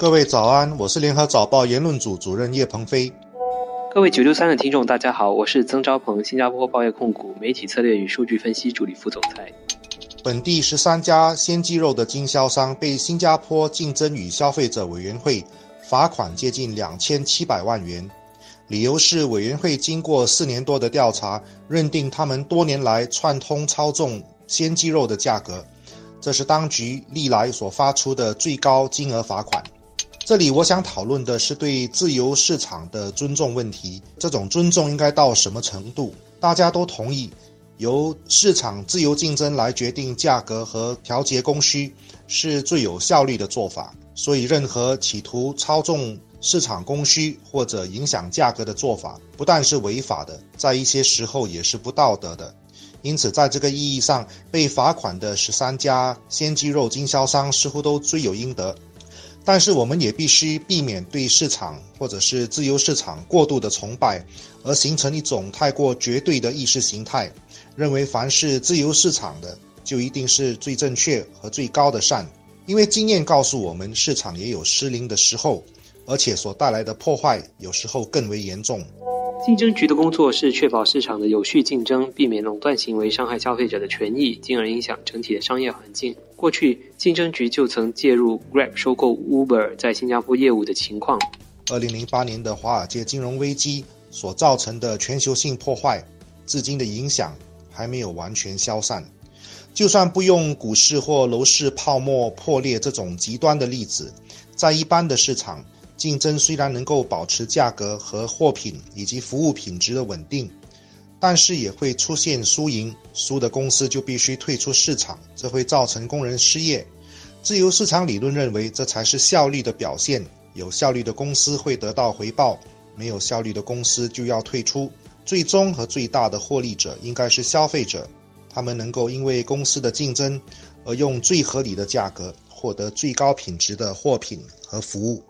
各位早安，我是联合早报言论组主任叶鹏飞。各位九六三的听众，大家好，我是曾昭鹏，新加坡报业控股媒体策略与数据分析助理副总裁。本地十三家鲜鸡肉的经销商被新加坡竞争与消费者委员会罚款接近两千七百万元，理由是委员会经过四年多的调查，认定他们多年来串通操纵鲜鸡肉的价格。这是当局历来所发出的最高金额罚款。这里我想讨论的是对自由市场的尊重问题。这种尊重应该到什么程度？大家都同意，由市场自由竞争来决定价格和调节供需是最有效率的做法。所以，任何企图操纵市场供需或者影响价格的做法，不但是违法的，在一些时候也是不道德的。因此，在这个意义上，被罚款的十三家鲜鸡肉经销商似乎都罪有应得。但是，我们也必须避免对市场或者是自由市场过度的崇拜，而形成一种太过绝对的意识形态，认为凡是自由市场的就一定是最正确和最高的善。因为经验告诉我们，市场也有失灵的时候，而且所带来的破坏有时候更为严重。竞争局的工作是确保市场的有序竞争，避免垄断行为伤害消费者的权益，进而影响整体的商业环境。过去，竞争局就曾介入 Grab 收购 Uber 在新加坡业务的情况。二零零八年的华尔街金融危机所造成的全球性破坏，至今的影响还没有完全消散。就算不用股市或楼市泡沫破裂这种极端的例子，在一般的市场。竞争虽然能够保持价格和货品以及服务品质的稳定，但是也会出现输赢，输的公司就必须退出市场，这会造成工人失业。自由市场理论认为这才是效率的表现，有效率的公司会得到回报，没有效率的公司就要退出。最终和最大的获利者应该是消费者，他们能够因为公司的竞争而用最合理的价格获得最高品质的货品和服务。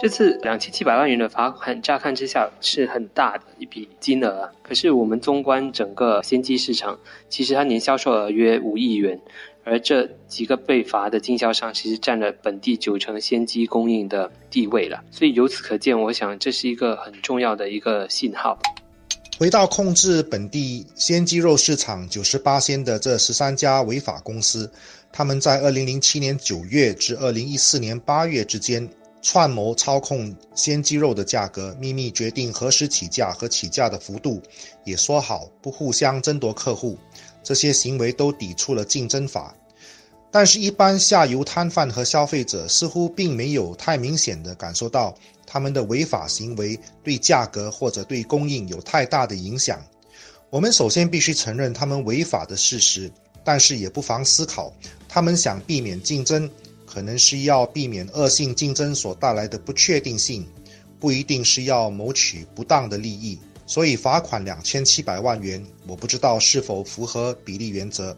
这次两千七百万元的罚款，乍看之下是很大的一笔金额。可是我们纵观整个鲜鸡市场，其实它年销售额约五亿元，而这几个被罚的经销商，其实占了本地九成鲜鸡供应的地位了。所以由此可见，我想这是一个很重要的一个信号。回到控制本地鲜鸡肉市场九十八鲜的这十三家违法公司，他们在二零零七年九月至二零一四年八月之间。串谋操控鲜鸡肉的价格，秘密决定何时起价和起价的幅度，也说好不互相争夺客户。这些行为都抵触了竞争法。但是，一般下游摊贩和消费者似乎并没有太明显的感受到他们的违法行为对价格或者对供应有太大的影响。我们首先必须承认他们违法的事实，但是也不妨思考，他们想避免竞争。可能是要避免恶性竞争所带来的不确定性，不一定是要谋取不当的利益，所以罚款两千七百万元，我不知道是否符合比例原则。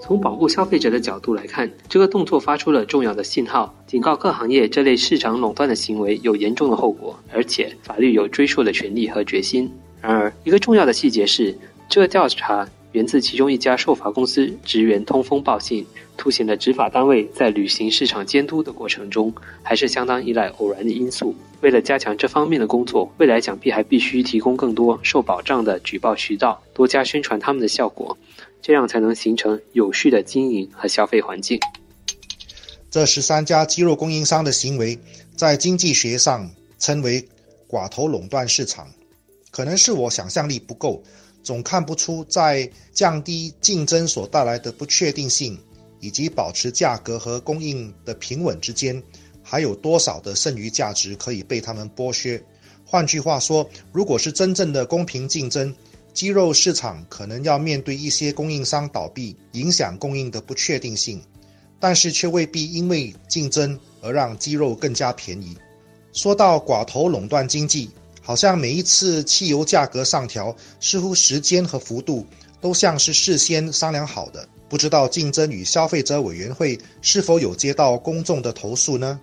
从保护消费者的角度来看，这个动作发出了重要的信号，警告各行业这类市场垄断的行为有严重的后果，而且法律有追溯的权利和决心。然而，一个重要的细节是，这个调查。源自其中一家受罚公司职员通风报信，凸显了执法单位在履行市场监督的过程中，还是相当依赖偶然的因素。为了加强这方面的工作，未来想必还必须提供更多受保障的举报渠道，多加宣传他们的效果，这样才能形成有序的经营和消费环境。这十三家鸡肉供应商的行为，在经济学上称为“寡头垄断市场”，可能是我想象力不够。总看不出在降低竞争所带来的不确定性，以及保持价格和供应的平稳之间，还有多少的剩余价值可以被他们剥削。换句话说，如果是真正的公平竞争，鸡肉市场可能要面对一些供应商倒闭，影响供应的不确定性，但是却未必因为竞争而让鸡肉更加便宜。说到寡头垄断经济。好像每一次汽油价格上调，似乎时间和幅度都像是事先商量好的。不知道竞争与消费者委员会是否有接到公众的投诉呢？